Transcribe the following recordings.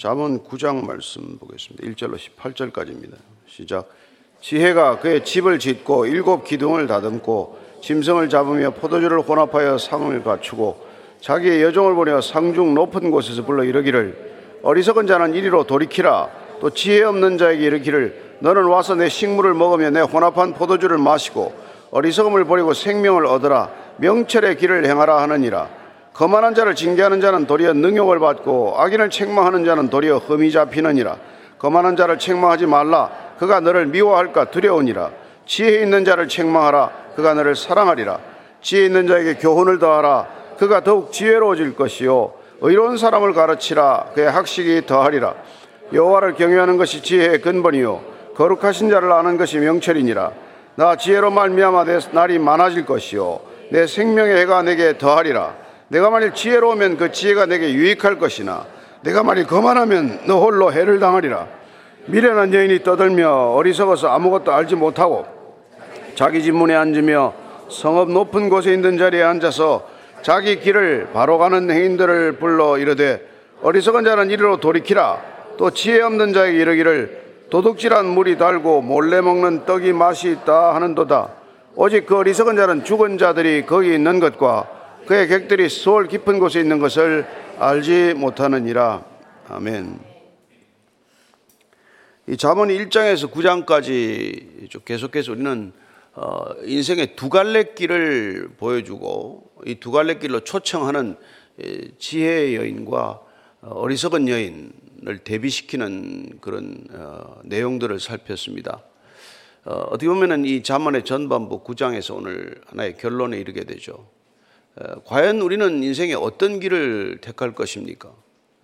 잠언 9장 말씀 보겠습니다. 1절로 18절까지입니다. 시작. 지혜가 그의 집을 짓고 일곱 기둥을 다듬고 짐승을 잡으며 포도주를 혼합하여 상을 갖추고 자기의 여종을 보내어 상중 높은 곳에서 불러 이르기를 어리석은 자는 이리로 돌이키라 또 지혜 없는 자에게 이르기를 너는 와서 내 식물을 먹으며 내 혼합한 포도주를 마시고 어리석음을 버리고 생명을 얻으라 명철의 길을 행하라 하느니라 거만한 자를 징계하는 자는 도리어 능욕을 받고 악인을 책망하는 자는 도리어 흠이 잡히느니라. 거만한 자를 책망하지 말라. 그가 너를 미워할까 두려우니라. 지혜 있는 자를 책망하라. 그가 너를 사랑하리라. 지혜 있는 자에게 교훈을 더하라. 그가 더욱 지혜로워질 것이요. 의로운 사람을 가르치라. 그의 학식이 더하리라. 여호와를 경외하는 것이 지혜의 근본이요. 거룩하신 자를 아는 것이 명철이니라. 나 지혜로 말미암아 내 날이 많아질 것이요. 내 생명의 해가 내게 더하리라 내가 만일 지혜로우면 그 지혜가 내게 유익할 것이나 내가 만일 거만하면 너 홀로 해를 당하리라. 미련한 여인이 떠들며 어리석어서 아무것도 알지 못하고 자기 집 문에 앉으며 성읍 높은 곳에 있는 자리에 앉아서 자기 길을 바로 가는 행인들을 불러 이르되 어리석은 자는 이리로 돌이키라. 또 지혜 없는 자에게 이르기를 도둑질한 물이 달고 몰래 먹는 떡이 맛이 있다 하는도다. 오직 그 어리석은 자는 죽은 자들이 거기 있는 것과 그의 객들이 수월 깊은 곳에 있는 것을 알지 못하느니라 아멘. 이 잠언 1장에서 9장까지 계속해서 우리는 어, 인생의 두 갈래 길을 보여주고 이 두 갈래 길로 초청하는 지혜의 여인과 어리석은 여인을 대비시키는 그런 어, 내용들을 살폈습니다. 어, 어떻게 보면은 이 잠언의 전반부 9장에서 오늘 하나의 결론에 이르게 되죠. 과연 우리는 인생에 어떤 길을 택할 것입니까?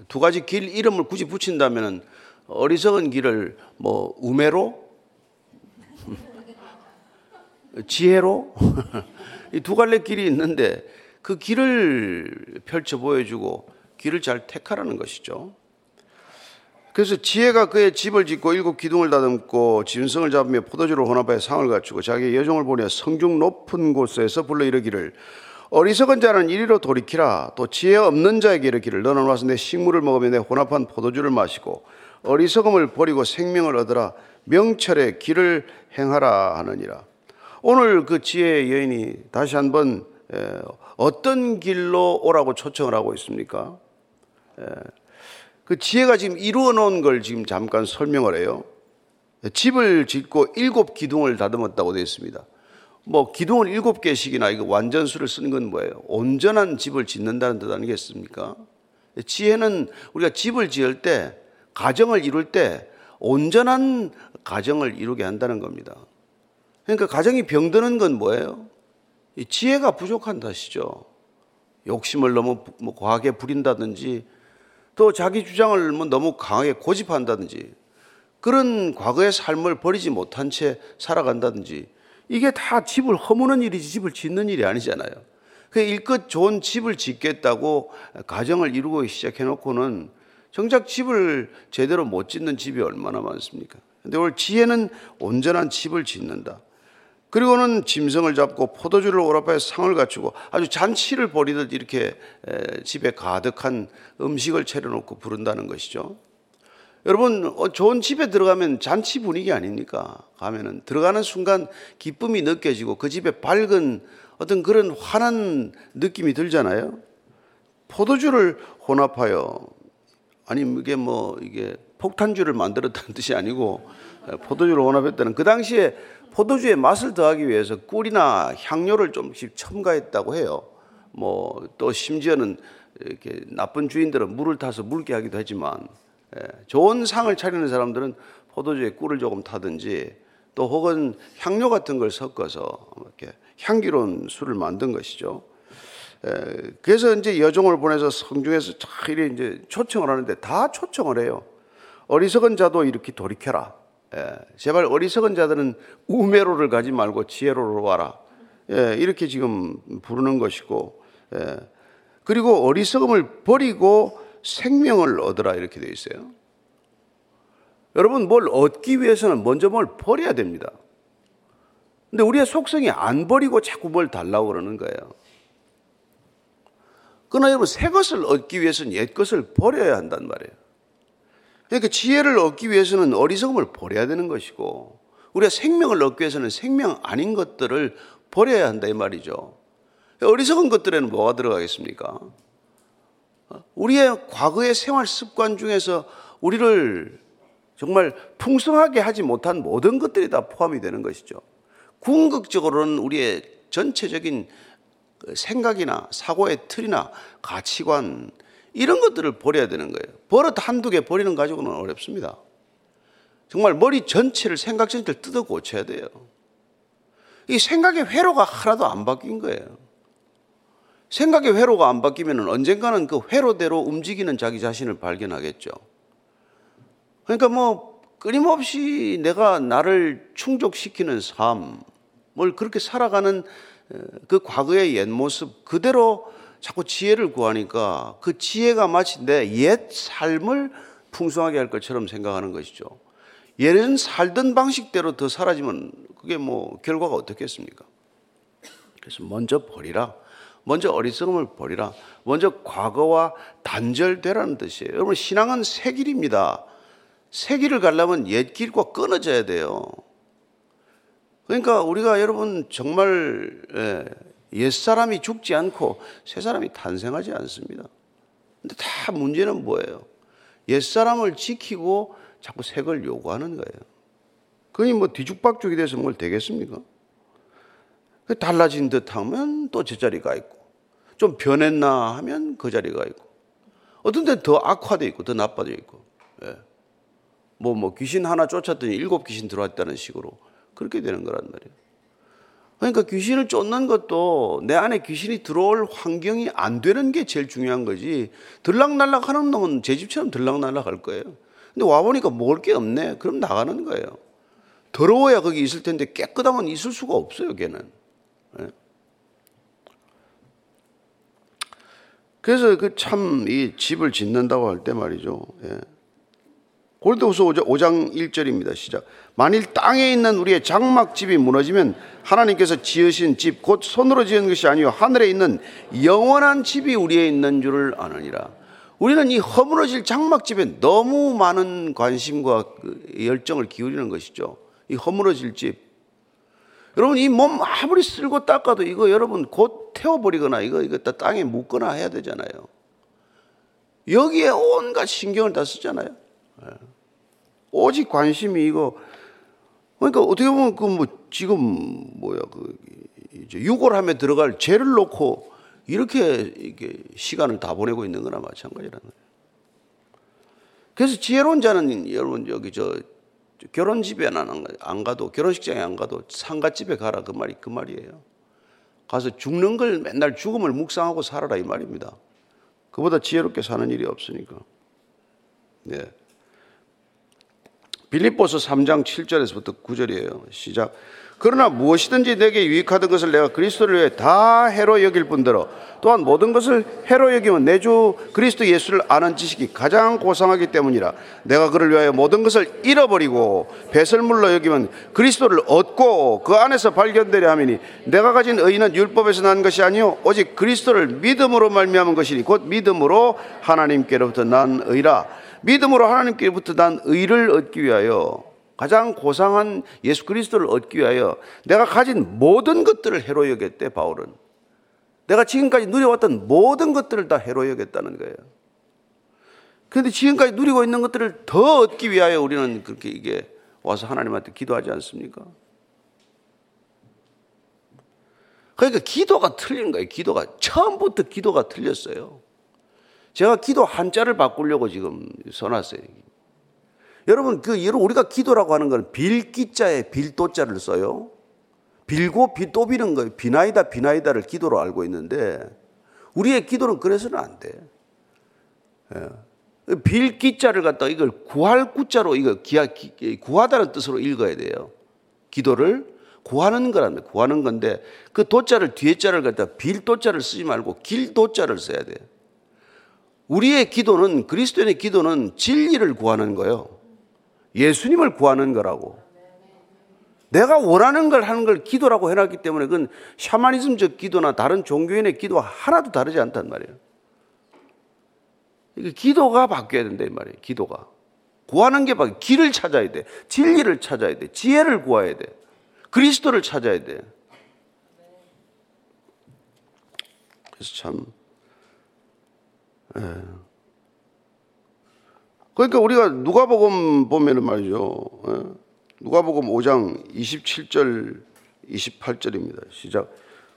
두 가지 길 이름을 굳이 붙인다면은 어리석은 길을 뭐 우매로 지혜로 이 두 갈래 길이 있는데 그 길을 펼쳐 보여주고 길을 잘 택하라는 것이죠. 그래서 지혜가 그의 집을 짓고 일곱 기둥을 다듬고 짐승을 잡으며 포도주를 혼합하여 상을 갖추고 자기 여종을 보내 성중 높은 곳에서 불러 이르기를 어리석은 자는 이리로 돌이키라 또 지혜 없는 자에게 이르기를 너는 와서 내 식물을 먹으며 내 혼합한 포도주를 마시고 어리석음을 버리고 생명을 얻으라 명철의 길을 행하라 하느니라 오늘 그 지혜의 여인이 다시 한번 어떤 길로 오라고 초청을 하고 있습니까? 그 지혜가 지금 이루어 놓은 걸 지금 잠깐 설명을 해요. 집을 짓고 일곱 기둥을 다듬었다고 되어 있습니다. 뭐 기둥을 일곱 개씩이나 이거 완전수를 쓰는 건 뭐예요? 온전한 집을 짓는다는 뜻 아니겠습니까? 지혜는 우리가 집을 지을 때 가정을 이룰 때 온전한 가정을 이루게 한다는 겁니다. 그러니까 가정이 병드는 건 뭐예요? 지혜가 부족한 탓이죠. 욕심을 너무 뭐 과하게 부린다든지 또 자기 주장을 뭐 너무 강하게 고집한다든지 그런 과거의 삶을 버리지 못한 채 살아간다든지 이게 다 집을 허무는 일이지 집을 짓는 일이 아니잖아요. 그 일껏 좋은 집을 짓겠다고 가정을 이루고 시작해놓고는 정작 집을 제대로 못 짓는 집이 얼마나 많습니까? 근데 오늘 지혜는 온전한 집을 짓는다. 그리고는 짐승을 잡고 포도주를 오라파에 상을 갖추고 아주 잔치를 벌이듯 이렇게 집에 가득한 음식을 차려놓고 부른다는 것이죠. 여러분 어, 좋은 집에 들어가면 잔치 분위기 아닙니까? 가면은 들어가는 순간 기쁨이 느껴지고 그 집에 밝은 어떤 그런 환한 느낌이 들잖아요. 포도주를 혼합하여 아니 이게 뭐 이게 폭탄주를 만들었다는 뜻이 아니고 포도주를 혼합했다는 그 당시에 포도주의 맛을 더하기 위해서 꿀이나 향료를 좀씩 첨가했다고 해요. 뭐 또 심지어는 이렇게 나쁜 주인들은 물을 타서 묽게 하기도 하지만 예, 좋은 상을 차리는 사람들은 포도주에 꿀을 조금 타든지 또 혹은 향료 같은 걸 섞어서 이렇게 향기로운 술을 만든 것이죠. 예, 그래서 이제 여종을 보내서 성중에서 이래 이제 초청을 하는데 다 초청을 해요. 어리석은 자도 이렇게 돌이켜라. 예, 제발 어리석은 자들은 우매로를 가지 말고 지혜로로 와라. 예, 이렇게 지금 부르는 것이고, 예, 그리고 어리석음을 버리고 생명을 얻으라 이렇게 되어 있어요. 여러분 뭘 얻기 위해서는 먼저 뭘 버려야 됩니다. 근데 우리의 속성이 안 버리고 자꾸 뭘 달라고 그러는 거예요. 그러나 여러분 새 것을 얻기 위해서는 옛 것을 버려야 한단 말이에요. 그러니까 지혜를 얻기 위해서는 어리석음을 버려야 되는 것이고 우리가 생명을 얻기 위해서는 생명 아닌 것들을 버려야 한다 이 말이죠. 어리석은 것들에는 뭐가 들어가겠습니까? 우리의 과거의 생활 습관 중에서 우리를 정말 풍성하게 하지 못한 모든 것들이 다 포함이 되는 것이죠. 궁극적으로는 우리의 전체적인 그 생각이나 사고의 틀이나 가치관 이런 것들을 버려야 되는 거예요. 버릇 한두 개 버리는 가지고는 어렵습니다. 정말 머리 전체를 생각 전체를 뜯어 고쳐야 돼요. 이 생각의 회로가 하나도 안 바뀐 거예요. 생각의 회로가 안 바뀌면 언젠가는 그 회로대로 움직이는 자기 자신을 발견하겠죠. 그러니까 뭐 끊임없이 내가 나를 충족시키는 삶을 그렇게 살아가는 그 과거의 옛 모습 그대로 자꾸 지혜를 구하니까 그 지혜가 마치 내 옛 삶을 풍성하게 할 것처럼 생각하는 것이죠. 옛은 살던 방식대로 더 사라지면 그게 뭐 결과가 어떻겠습니까? 그래서 먼저 버리라. 먼저 어리석음을 버리라. 먼저 과거와 단절되라는 뜻이에요. 여러분, 신앙은 새 길입니다. 새 길을 가려면 옛 길과 끊어져야 돼요. 그러니까 우리가 여러분 정말 예, 옛 사람이 죽지 않고 새 사람이 탄생하지 않습니다. 근데 다 문제는 뭐예요? 옛 사람을 지키고 자꾸 새 걸 요구하는 거예요. 그니 뭐 뒤죽박죽이 돼서 뭘 되겠습니까? 그 달라진 듯 하면 또 제자리가 있고, 좀 변했나 하면 그 자리가 있고, 어떤 데는 더 악화돼 있고, 더 나빠져 있고, 예. 뭐, 뭐, 귀신 하나 쫓았더니 일곱 귀신 들어왔다는 식으로 그렇게 되는 거란 말이에요. 그러니까 귀신을 쫓는 것도 내 안에 귀신이 들어올 환경이 안 되는 게 제일 중요한 거지. 들락날락 하는 놈은 제 집처럼 들락날락 할 거예요. 근데 와보니까 먹을 게 없네. 그럼 나가는 거예요. 더러워야 거기 있을 텐데 깨끗하면 있을 수가 없어요, 걔는. 예. 그래서 그 참 이 집을 짓는다고 할 때 말이죠. 예. 골도후서 5장 1절입니다. 시작. 만일 땅에 있는 우리의 장막집이 무너지면 하나님께서 지으신 집 곧 손으로 지은 것이 아니요 하늘에 있는 영원한 집이 우리에 있는 줄을 아느니라. 우리는 이 허물어질 장막집에 너무 많은 관심과 그 열정을 기울이는 것이죠. 이 허물어질 집. 여러분 이 몸 아무리 쓸고 닦아도 이거 여러분 곧 태워버리거나 이거 이거 땅에 묻거나 해야 되잖아요. 여기에 온갖 신경을 다 쓰잖아요. 예. 오직 관심이 이거 그러니까 어떻게 보면 그 뭐 지금 뭐야 그 이제 유골함에 들어갈 죄를 놓고 이렇게 이게 시간을 다 보내고 있는 거나 마찬가지라는 거예요. 그래서 지혜로운 자는 여러분 여기 저 결혼 집에는 안 가도 결혼식장에 안 가도 상가 집에 가라 그 말이 그 말이에요. 가서 죽는 걸 맨날 죽음을 묵상하고 살아라 이 말입니다. 그보다 지혜롭게 사는 일이 없으니까. 네. 빌립보서 3장 7절에서부터 9절이에요. 시작. 그러나 무엇이든지 내게 유익하던 것을 내가 그리스도를 위해 다 해로 여길 뿐더러 또한 모든 것을 해로 여기면 내 주 그리스도 예수를 아는 지식이 가장 고상하기 때문이라 내가 그를 위하여 모든 것을 잃어버리고 배설물로 여기면 그리스도를 얻고 그 안에서 발견되려 하미니 내가 가진 의는 율법에서 난 것이 아니요 오직 그리스도를 믿음으로 말미암은 것이니 곧 믿음으로 하나님께로부터 난 의라 믿음으로 하나님께로부터 난 의를 얻기 위하여 가장 고상한 예수 그리스도를 얻기 위하여 내가 가진 모든 것들을 해로 여겼대 바울은. 내가 지금까지 누려왔던 모든 것들을 다 해로 여겼다는 거예요. 그런데 지금까지 누리고 있는 것들을 더 얻기 위하여 우리는 그렇게 이게 와서 하나님한테 기도하지 않습니까? 그러니까 기도가 틀린 거예요. 기도가 처음부터 기도가 틀렸어요. 제가 기도 한자를 바꾸려고 지금 써놨어요. 여러분, 그, 우리가 기도라고 하는 건 빌기자에 빌도자를 써요. 빌고 비, 또 비는 거예요. 비나이다, 비나이다를 기도로 알고 있는데, 우리의 기도는 그래서는 안 돼. 예. 빌기자를 갖다 이걸 구할 구자로 이거 기하, 구하다는 뜻으로 읽어야 돼요. 기도를 구하는 거랍니다. 구하는 건데 그 도자를 뒤에 자를 갖다 빌도자를 쓰지 말고 길도자를 써야 돼요. 우리의 기도는 그리스도인의 기도는 진리를 구하는 거예요. 예수님을 구하는 거라고. 내가 원하는 걸 하는 걸 기도라고 해놨기 때문에 그건 샤머니즘적 기도나 다른 종교인의 기도와 하나도 다르지 않단 말이에요. 기도가 바뀌어야 된다 이 말이에요. 기도가. 구하는 게막 길을 찾아야 돼. 진리를 찾아야 돼. 지혜를 구해야 돼. 그리스도를 찾아야 돼. 그래서 참. 그러니까 우리가 누가복음 보면은 말이죠. 에? 예. 누가복음 5장 27절 28절입니다. 시작.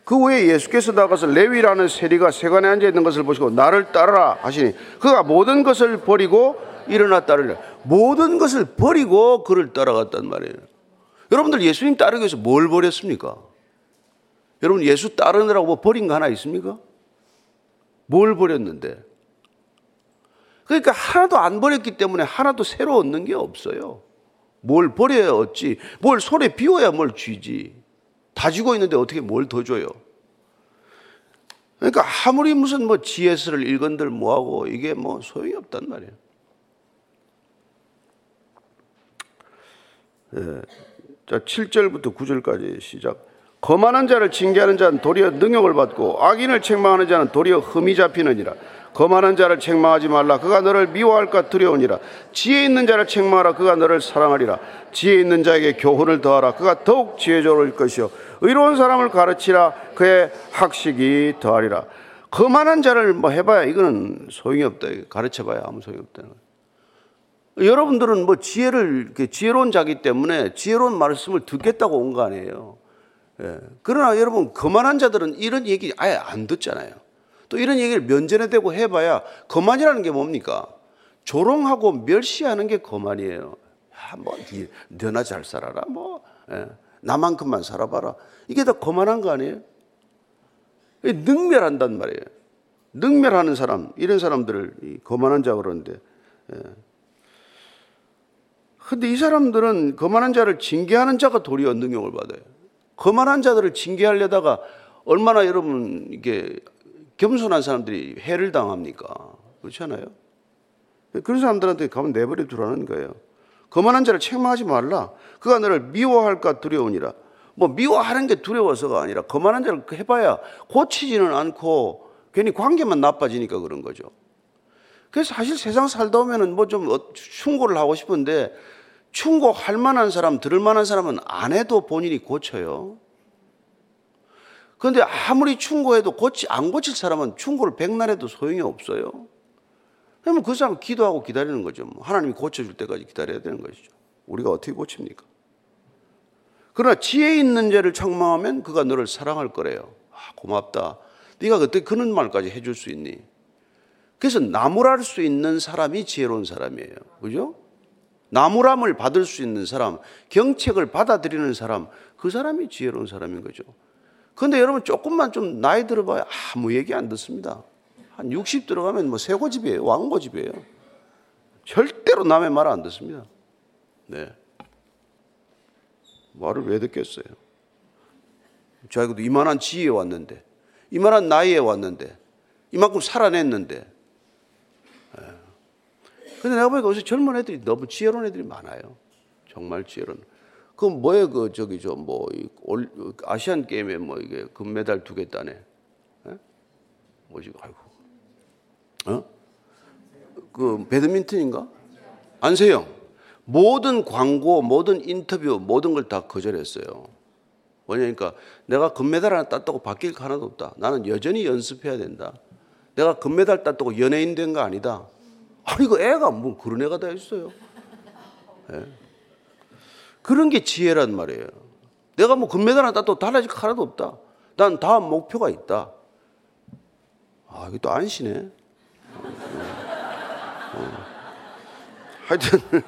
그 후에 예수께서 나가서 레위라는 세리가 세관에 앉아 있는 것을 보시고 나를 따르라 하시니 그가 모든 것을 버리고 일어나 따르라. 모든 것을 버리고 그를 따라갔단 말이에요. 여러분들 예수님 따르기 위해서 뭘 버렸습니까? 여러분 예수 따르느라고 뭐 버린 거 하나 있습니까? 뭘 버렸는데? 그러니까 하나도 안 버렸기 때문에 하나도 새로 얻는 게 없어요. 뭘 버려야 얻지. 뭘 손에 비워야 뭘 쥐지. 다지고 있는데 어떻게 뭘 더 줘요? 그러니까 아무리 무슨 뭐 GS를 읽은들 뭐하고 이게 뭐 소용이 없단 말이에요. 예. 자, 7절부터 9절까지 시작. 거만한 자를 징계하는 자는 도리어 능욕을 받고 악인을 책망하는 자는 도리어 흠이 잡히느니라. 거만한 자를 책망하지 말라. 그가 너를 미워할까 두려우니라. 지혜 있는 자를 책망하라. 그가 너를 사랑하리라. 지혜 있는 자에게 교훈을 더하라. 그가 더욱 지혜로울 것이요. 의로운 사람을 가르치라. 그의 학식이 더하리라. 거만한 자를 뭐 해봐야 이거는 소용이 없다. 가르쳐봐야 아무 소용이 없다는 거예요. 여러분들은 뭐 지혜를, 지혜로운 자기 때문에 지혜로운 말씀을 듣겠다고 온 거 아니에요. 예. 그러나 여러분, 거만한 자들은 이런 얘기 아예 안 듣잖아요. 또 이런 얘기를 면전에 대고 해봐야 거만이라는 게 뭡니까? 조롱하고 멸시하는 게 거만이에요. 야, 뭐, 너나 잘 살아라. 뭐, 예. 나만큼만 살아봐라. 이게 다 거만한 거 아니에요? 능멸한단 말이에요. 능멸하는 사람, 이런 사람들을 거만한 자 그러는데. 예. 근데 이 사람들은 거만한 자를 징계하는 자가 도리어 능력을 받아요. 거만한 자들을 징계하려다가 얼마나 여러분 이게 겸손한 사람들이 해를 당합니까? 그렇지 않아요? 그런 사람들한테 가면 내버려 두라는 거예요. 거만한 자를 책망하지 말라. 그가 너를 미워할까 두려우니라. 뭐 미워하는 게 두려워서가 아니라 거만한 자를 해봐야 고치지는 않고 괜히 관계만 나빠지니까 그런 거죠. 그래서 사실 세상 살다 보면은 뭐 좀 충고를 하고 싶은데 충고할 만한 사람, 들을 만한 사람은 안 해도 본인이 고쳐요. 그런데 아무리 충고해도 고치, 안 고칠 사람은 충고를 백날 해도 소용이 없어요. 그러면 그 사람 기도하고 기다리는 거죠. 뭐 하나님이 고쳐줄 때까지 기다려야 되는 것이죠. 우리가 어떻게 고칩니까? 그러나 지혜 있는 자를 책망하면 그가 너를 사랑할 거래요. 아, 고맙다. 네가 그때 그런 말까지 해줄 수 있니? 그래서 나무랄 수 있는 사람이 지혜로운 사람이에요. 그죠? 나무람을 받을 수 있는 사람, 경책을 받아들이는 사람, 그 사람이 지혜로운 사람인 거죠. 근데 여러분 조금만 좀 나이 들어봐야 아무 얘기 안 듣습니다. 한 60 들어가면 뭐 새고집이에요. 왕고집이에요. 절대로 남의 말 안 듣습니다. 네. 말을 왜 듣겠어요? 자기도 이만한 지혜에 왔는데, 이만한 나이에 왔는데, 이만큼 살아냈는데. 네. 근데 내가 보니까 요새 젊은 애들이 너무 지혜로운 애들이 많아요. 정말 지혜로운. 그 뭐예요 그 저기 저뭐 아시안 게임에 뭐 이게 금메달 두 개 따네. 에? 뭐지 아이고. 어? 그 배드민턴인가? 안세영. 모든 광고, 모든 인터뷰, 모든 걸 다 거절했어요. 뭐냐니까 내가 금메달 하나 땄다고 바뀔 거 하나도 없다. 나는 여전히 연습해야 된다. 내가 금메달 땄다고 연예인 된 거 아니다. 아니 그 애가 뭐 그런 애가 다 있어요. 예. 그런 게 지혜란 말이에요. 내가 뭐 금메달 하나 따도 달라질 거 하나도 없다. 난 다음 목표가 있다. 아, 이게 또 안시네. 어. 하여튼,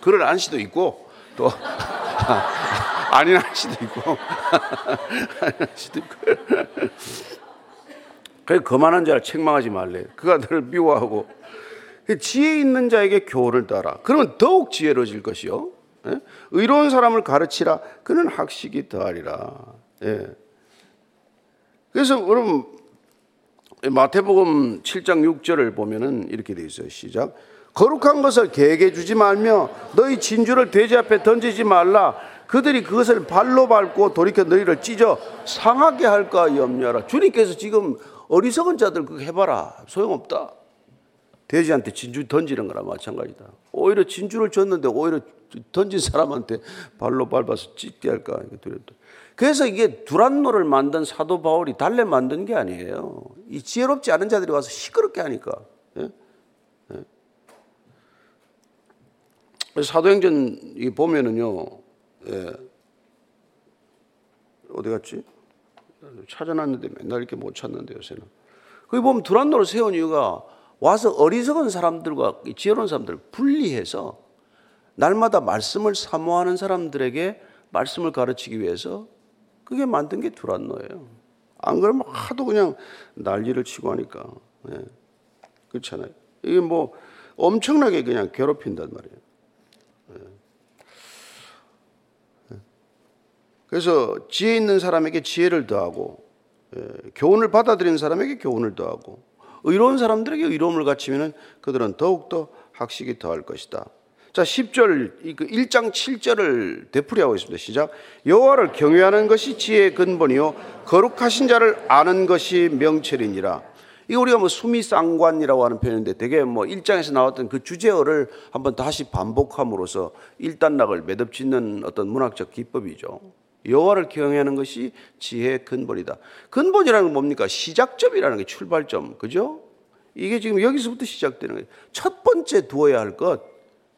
그럴 안시도 있고, 또, 아닌 안시도 있고, 아닌 안시도 있고. 그래, 거만한 자를 책망하지 말래. 그가 너를 미워하고, 지혜 있는 자에게 교훈을 따라. 그러면 더욱 지혜로워질 것이요. 예? 의로운 사람을 가르치라. 그는 학식이 더하리라. 예. 그래서 여러분 마태복음 7장 6절을 보면은 이렇게 돼 있어요. 시작. 거룩한 것을 개게 주지 말며 너희 진주를 돼지 앞에 던지지 말라. 그들이 그것을 발로 밟고 돌이켜 너희를 찢어 상하게 할까 염려하라. 주님께서 지금 어리석은 자들 그거 해봐라. 소용없다. 돼지한테 진주 던지는 거나 마찬가지다. 오히려 진주를 줬는데 오히려 던진 사람한테 발로 밟아서 찢게 할까. 그래서 이게 두란노를 만든 사도 바울이 달래 만든 게 아니에요. 이 지혜롭지 않은 자들이 와서 시끄럽게 하니까. 예? 예. 사도행전 보면은요, 예. 어디 갔지? 찾아놨는데 맨날 이렇게 못 찾는데 요새는. 거기 보면 두란노를 세운 이유가 와서 어리석은 사람들과 지혜로운 사람들을 분리해서 날마다 말씀을 사모하는 사람들에게 말씀을 가르치기 위해서 그게 만든 게 두란노예요. 안 그러면 하도 그냥 난리를 치고 하니까. 네. 그렇잖아요. 이게 뭐 엄청나게 그냥 괴롭힌단 말이에요. 네. 그래서 지혜 있는 사람에게 지혜를 더하고 예, 교훈을 받아들이는 사람에게 교훈을 더하고 의로운 사람들에게 의로움을 갖추면 그들은 더욱더 학식이 더할 것이다. 자, 10절, 1장 7절을 되풀이하고 있습니다. 시작. 여호와를 경외하는 것이 지혜의 근본이요. 거룩하신 자를 아는 것이 명철이니라. 이 우리가 뭐 수미상관이라고 하는 표현인데 되게 뭐 1장에서 나왔던 그 주제어를 한번 다시 반복함으로써 일단락을 매듭짓는 어떤 문학적 기법이죠. 여호와를 경외하는 것이 지혜의 근본이다. 근본이라는 건 뭡니까? 시작점이라는 게 출발점. 그죠? 이게 지금 여기서부터 시작되는 거예요. 첫 번째 두어야 할 것.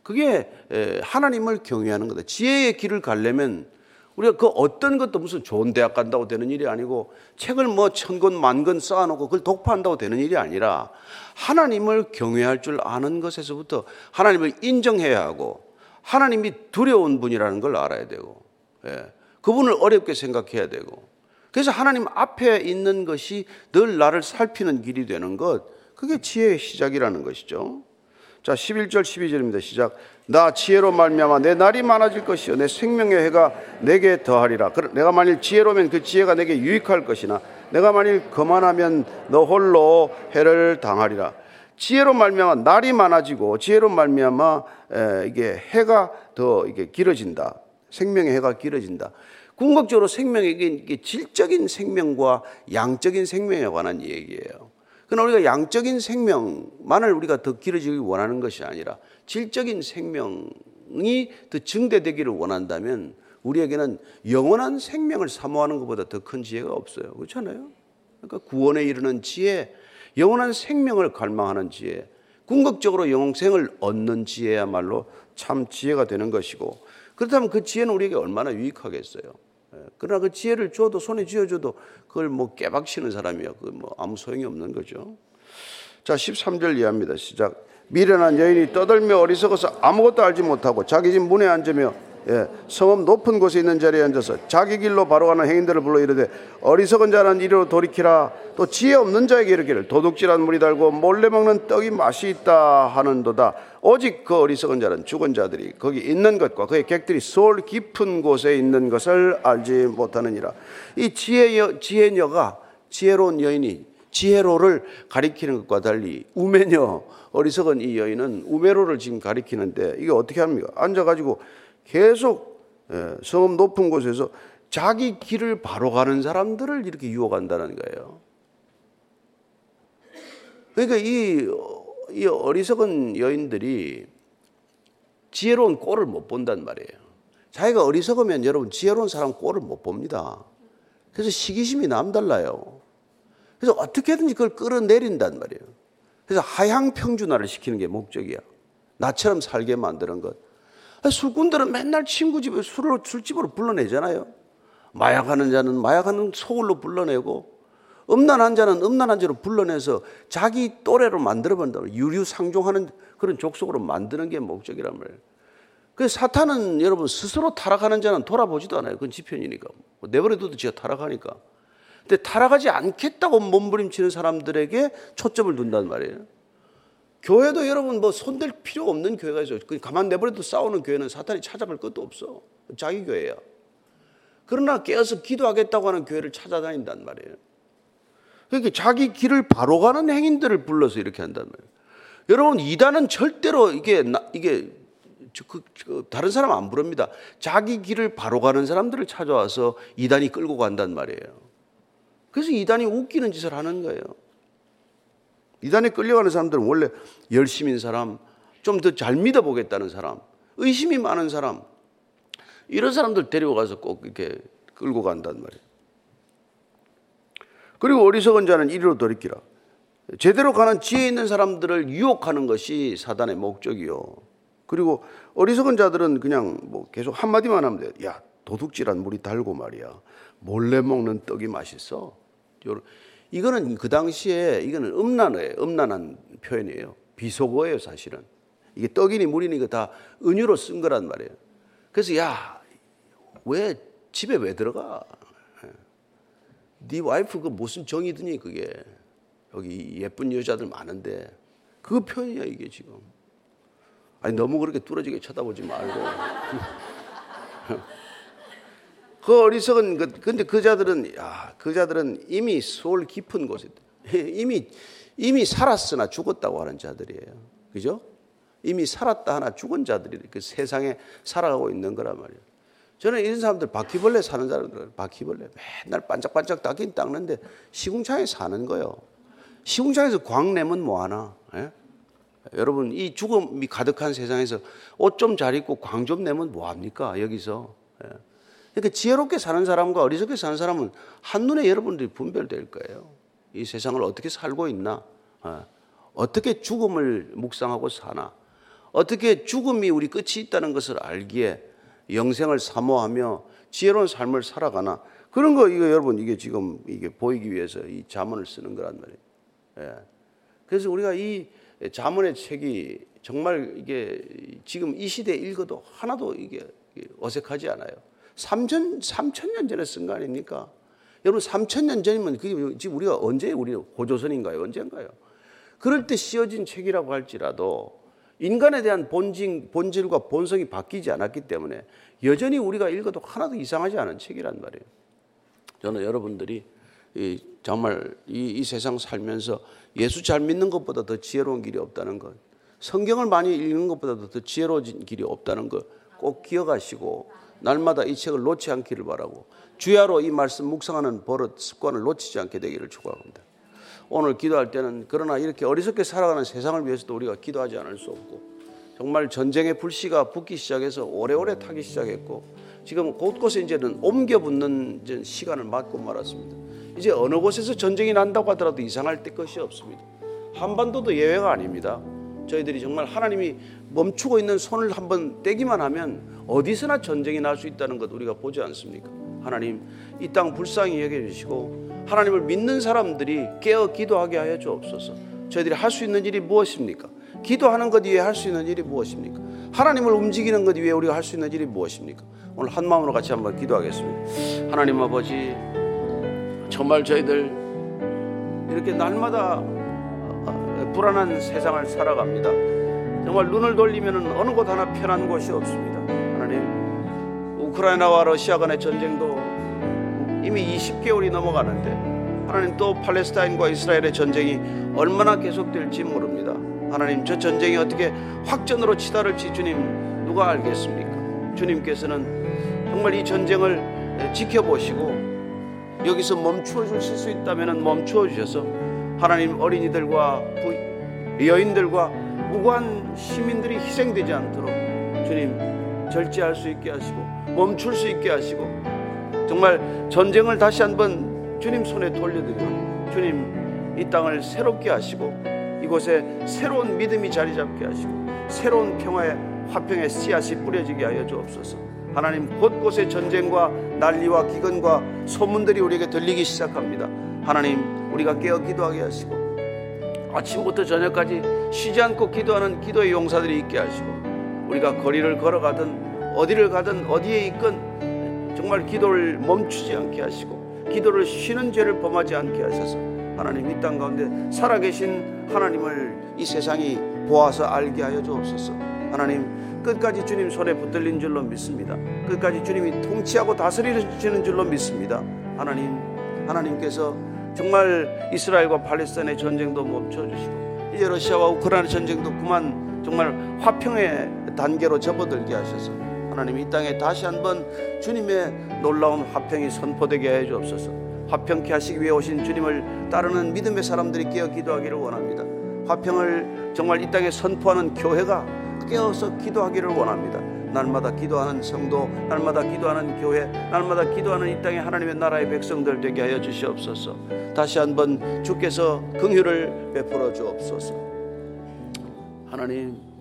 그게 하나님을 경외하는 거다. 지혜의 길을 가려면 우리가 그 어떤 것도 무슨 좋은 대학 간다고 되는 일이 아니고 책을 뭐 천 권, 만 권 쌓아놓고 그걸 독파한다고 되는 일이 아니라 하나님을 경외할 줄 아는 것에서부터 하나님을 인정해야 하고 하나님이 두려운 분이라는 걸 알아야 되고 예. 그분을 어렵게 생각해야 되고 그래서 하나님 앞에 있는 것이 늘 나를 살피는 길이 되는 것 그게 지혜의 시작이라는 것이죠. 자, 11절 12절입니다. 시작. 나 지혜로 말미암아 내 날이 많아질 것이요 내 생명의 해가 내게 더하리라. 내가 만일 지혜로면 그 지혜가 내게 유익할 것이나 내가 만일 거만하면 너 홀로 해를 당하리라. 지혜로 말미암아 날이 많아지고 지혜로 말미암아 이게 해가 더 이게 길어진다. 생명의 해가 길어진다. 궁극적으로 생명에게 질적인 생명과 양적인 생명에 관한 얘기예요. 그러나 우리가 양적인 생명만을 우리가 더 길어지기 원하는 것이 아니라 질적인 생명이 더 증대되기를 원한다면 우리에게는 영원한 생명을 사모하는 것보다 더 큰 지혜가 없어요. 그렇잖아요? 그러니까 구원에 이르는 지혜, 영원한 생명을 갈망하는 지혜, 궁극적으로 영생을 얻는 지혜야말로 참 지혜가 되는 것이고 그렇다면 그 지혜는 우리에게 얼마나 유익하겠어요. 예, 그러나 그 지혜를 줘도 손에 쥐어줘도 그걸 뭐 깨박치는 사람이야. 그뭐 아무 소용이 없는 거죠. 자, 13절 이해합니다. 시작. 미련한 여인이 떠들며 어리석어서 아무것도 알지 못하고 자기 집 문에 앉으며 예, 성읍 높은 곳에 있는 자리에 앉아서 자기 길로 바로 가는 행인들을 불러 이르되 어리석은 자는 이리로 돌이키라. 또 지혜 없는 자에게 이르기를 도둑질한 물이 달고 몰래 먹는 떡이 맛이 있다 하는도다. 오직 그 어리석은 자는 죽은 자들이 거기 있는 것과 그의 객들이 서울 깊은 곳에 있는 것을 알지 못하느니라. 이 지혜여, 지혜녀가 지혜로운 여인이 지혜로를 가리키는 것과 달리 우매녀 어리석은 이 여인은 우매로를 지금 가리키는데 이게 어떻게 합니까? 앉아가지고 계속 예, 성읍 높은 곳에서 자기 길을 바로 가는 사람들을 이렇게 유혹한다는 거예요. 그러니까 이, 이 어리석은 여인들이 지혜로운 꼴을 못 본단 말이에요. 자기가 어리석으면 여러분 지혜로운 사람 꼴을 못 봅니다. 그래서 시기심이 남달라요. 그래서 어떻게든지 그걸 끌어내린단 말이에요. 그래서 하향 평준화를 시키는 게 목적이야. 나처럼 살게 만드는 것. 술꾼들은 맨날 친구 집에 술을 술집으로 불러내잖아요. 마약하는 자는 마약하는 소울로 불러내고 음란한 자는 음란한 자로 불러내서 자기 또래로 만들어 본다. 유류상종하는 그런 족속으로 만드는 게 목적이란 말이에요. 그 사탄은 여러분 스스로 타락하는 자는 돌아보지도 않아요. 그건 지편이니까. 뭐 내버려둬도 지가 타락하니까. 근데 타락하지 않겠다고 몸부림치는 사람들에게 초점을 둔단 말이에요. 교회도 여러분 뭐 손댈 필요 없는 교회가 있어요. 가만 내버려도 싸우는 교회는 사탄이 찾아갈 것도 없어. 자기 교회야. 그러나 깨어서 기도하겠다고 하는 교회를 찾아다닌단 말이에요. 그러니까 자기 길을 바로 가는 행인들을 불러서 이렇게 한단 말이에요. 여러분 이단은 절대로 이게 이게 그, 그, 다른 사람 안 부릅니다. 자기 길을 바로 가는 사람들을 찾아와서 이단이 끌고 간단 말이에요. 그래서 이단이 웃기는 짓을 하는 거예요. 이단에 끌려가는 사람들은 원래 열심인 사람, 좀 더 잘 믿어보겠다는 사람, 의심이 많은 사람, 이런 사람들 데려가서 꼭 이렇게 끌고 간단 말이에요. 그리고 어리석은 자는 이리로 돌이키라. 제대로 가는 지혜 있는 사람들을 유혹하는 것이 사단의 목적이요. 그리고 어리석은 자들은 그냥 뭐 계속 한마디만 하면 돼. 야, 도둑질한 물이 달고 말이야. 몰래 먹는 떡이 맛있어. 이거는 그 당시에 이거는 음란어예요. 음란한 표현이에요. 비속어예요, 사실은. 이게 떡이니 물이니 다 은유로 쓴 거란 말이에요. 그래서 야, 왜 집에 왜 들어가? 네 와이프 그 무슨 정이 드니 그게 여기 예쁜 여자들 많은데 그 표현이야 이게 지금. 아니 너무 그렇게 뚫어지게 쳐다보지 말고. 그 어리석은 그 근데 그 자들은 야, 그 자들은 이미 소울 깊은 곳에 이미 이미 살았으나 죽었다고 하는 자들이에요. 그죠? 이미 살았다 하나 죽은 자들이 그 세상에 살아가고 있는 거란 말이에요. 저는 이런 사람들 바퀴벌레 사는 사람들 바퀴벌레 맨날 반짝반짝 닦긴 닦는데 시궁창에 사는 거요. 시궁창에서 광 내면 뭐 하나? 예? 여러분 이 죽음이 가득한 세상에서 옷 좀 잘 입고 광 좀 내면 뭐 합니까? 여기서. 예. 그러니까 지혜롭게 사는 사람과 어리석게 사는 사람은 한눈에 여러분들이 분별될 거예요. 이 세상을 어떻게 살고 있나? 예. 어떻게 죽음을 묵상하고 사나? 어떻게 죽음이 우리 끝이 있다는 것을 알기에 영생을 사모하며 지혜로운 삶을 살아가나 그런 거 이거 여러분 이게 지금 이게 보이기 위해서 이 자문을 쓰는 거란 말이에요. 예. 그래서 우리가 이 자문의 책이 정말 이게 지금 이 시대에 읽어도 하나도 이게 어색하지 않아요. 3천 3천 년 전에 쓴 거 아닙니까? 여러분 3천 년 전이면 그게 지금 우리가 언제 우리 고조선인가요? 언젠가요? 그럴 때 씌어진 책이라고 할지라도 인간에 대한 본질, 본질과 본성이 바뀌지 않았기 때문에 여전히 우리가 읽어도 하나도 이상하지 않은 책이란 말이에요. 저는 여러분들이 이 정말 이, 이 세상 살면서 예수 잘 믿는 것보다 더 지혜로운 길이 없다는 것, 성경을 많이 읽는 것보다 더 지혜로운 길이 없다는 것 꼭 기억하시고 날마다 이 책을 놓지 않기를 바라고 주야로 이 말씀 묵상하는 버릇 습관을 놓치지 않게 되기를 축원합니다. 오늘 기도할 때는 그러나 이렇게 어리석게 살아가는 세상을 위해서도 우리가 기도하지 않을 수 없고 정말 전쟁의 불씨가 붙기 시작해서 오래오래 타기 시작했고 지금 곳곳에 이제는 옮겨 붙는 시간을 맞고 말았습니다. 이제 어느 곳에서 전쟁이 난다고 하더라도 이상할 때 것이 없습니다. 한반도도 예외가 아닙니다. 저희들이 정말 하나님이 멈추고 있는 손을 한번 떼기만 하면 어디서나 전쟁이 날 수 있다는 것 우리가 보지 않습니까? 하나님 이 땅 불쌍히 여겨 주시고 하나님을 믿는 사람들이 깨어 기도하게 하여 주옵소서. 저희들이 할 수 있는 일이 무엇입니까? 기도하는 것 이외에 할 수 있는 일이 무엇입니까? 하나님을 움직이는 것 이외에 우리가 할 수 있는 일이 무엇입니까? 오늘 한 마음으로 같이 한번 기도하겠습니다. 하나님 아버지, 정말 저희들 이렇게 날마다 불안한 세상을 살아갑니다. 정말 눈을 돌리면 어느 곳 하나 편한 곳이 없습니다. 우크라이나와 러시아 간의 전쟁도 이미 20개월이 넘어가는데 하나님 또 팔레스타인과 이스라엘의 전쟁이 얼마나 계속될지 모릅니다. 하나님 저 전쟁이 어떻게 확전으로 치달을지 주님 누가 알겠습니까? 주님께서는 정말 이 전쟁을 지켜보시고 여기서 멈추어 주실 수 있다면 멈추어 주셔서 하나님 어린이들과 여인들과 무고한 시민들이 희생되지 않도록 주님 절제할 수 있게 하시고 멈출 수 있게 하시고 정말 전쟁을 다시 한번 주님 손에 돌려드리고 주님 이 땅을 새롭게 하시고 이곳에 새로운 믿음이 자리 잡게 하시고 새로운 평화의 화평의 씨앗이 뿌려지게 하여 주옵소서. 하나님 곳곳에 전쟁과 난리와 기근과 소문들이 우리에게 들리기 시작합니다. 하나님 우리가 깨어 기도하게 하시고 아침부터 저녁까지 쉬지 않고 기도하는 기도의 용사들이 있게 하시고 우리가 거리를 걸어가든 어디를 가든 어디에 있건 정말 기도를 멈추지 않게 하시고 기도를 쉬는 죄를 범하지 않게 하셔서 하나님 이 땅 가운데 살아계신 하나님을 이 세상이 보아서 알게 하여 주옵소서. 하나님 끝까지 주님 손에 붙들린 줄로 믿습니다. 끝까지 주님이 통치하고 다스리시는 줄로 믿습니다. 하나님 하나님께서 정말 이스라엘과 팔레스타인의 전쟁도 멈춰 주시고 이제 러시아와 우크라이나 전쟁도 그만 정말 화평의 단계로 접어들게 하셔서 하나님 이 땅에 다시 한번 주님의 놀라운 화평이 선포되게 해 주옵소서. 화평케 하시기 위해 오신 주님을 따르는 믿음의 사람들이 깨어 기도하기를 원합니다. 화평을 정말 이 땅에 선포하는 교회가 깨어서 기도하기를 원합니다. 날마다 기도하는 성도, 날마다 기도하는 교회, 날마다 기도하는 이 땅의 하나님의 나라의 백성들 되게 하여 주시옵소서. 다시 한번 주께서 긍휼을 베풀어 주옵소서. 하나님,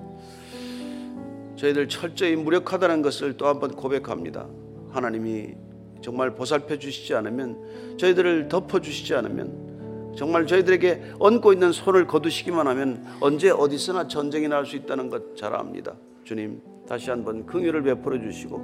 저희들 철저히 무력하다는 것을 또 한 번 고백합니다. 하나님이 정말 보살펴 주시지 않으면 저희들을 덮어 주시지 않으면 정말 저희들에게 얹고 있는 손을 거두시기만 하면 언제 어디서나 전쟁이 날 수 있다는 것 잘 압니다. 주님 다시 한번 긍휼을 베풀어 주시고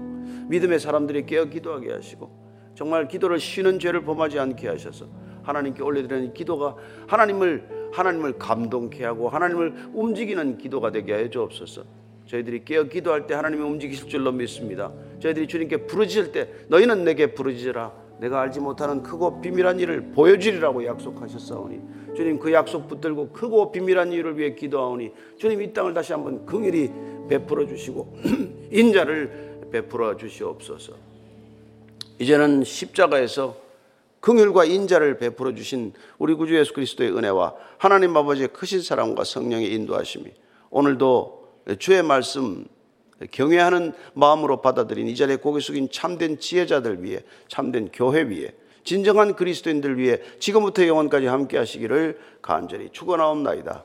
믿음의 사람들이 깨어 기도하게 하시고 정말 기도를 쉬는 죄를 범하지 않게 하셔서 하나님께 올려드리는 기도가 하나님을 하나님을 감동케 하고 하나님을 움직이는 기도가 되게 하여 주옵소서. 저희들이 깨어 기도할 때 하나님이 움직이실 줄로 믿습니다. 저희들이 주님께 부르짖을 때 너희는 내게 부르짖으라. 내가 알지 못하는 크고 비밀한 일을 보여주리라고 약속하셨사오니 주님 그 약속 붙들고 크고 비밀한 일을 위해 기도하오니 주님 이 땅을 다시 한번 긍휼히 베풀어 주시고 인자를 베풀어 주시옵소서. 이제는 십자가에서 긍휼과 인자를 베풀어 주신 우리 구주 예수 그리스도의 은혜와 하나님 아버지의 크신 사랑과 성령의 인도하심이 오늘도 주의 말씀 경외하는 마음으로 받아들인 이 자리에 고개 숙인 참된 지혜자들 위해 참된 교회 위에 진정한 그리스도인들 위해 지금부터 영원까지 함께 하시기를 간절히 축원하옵나이다.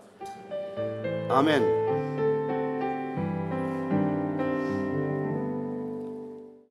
아멘.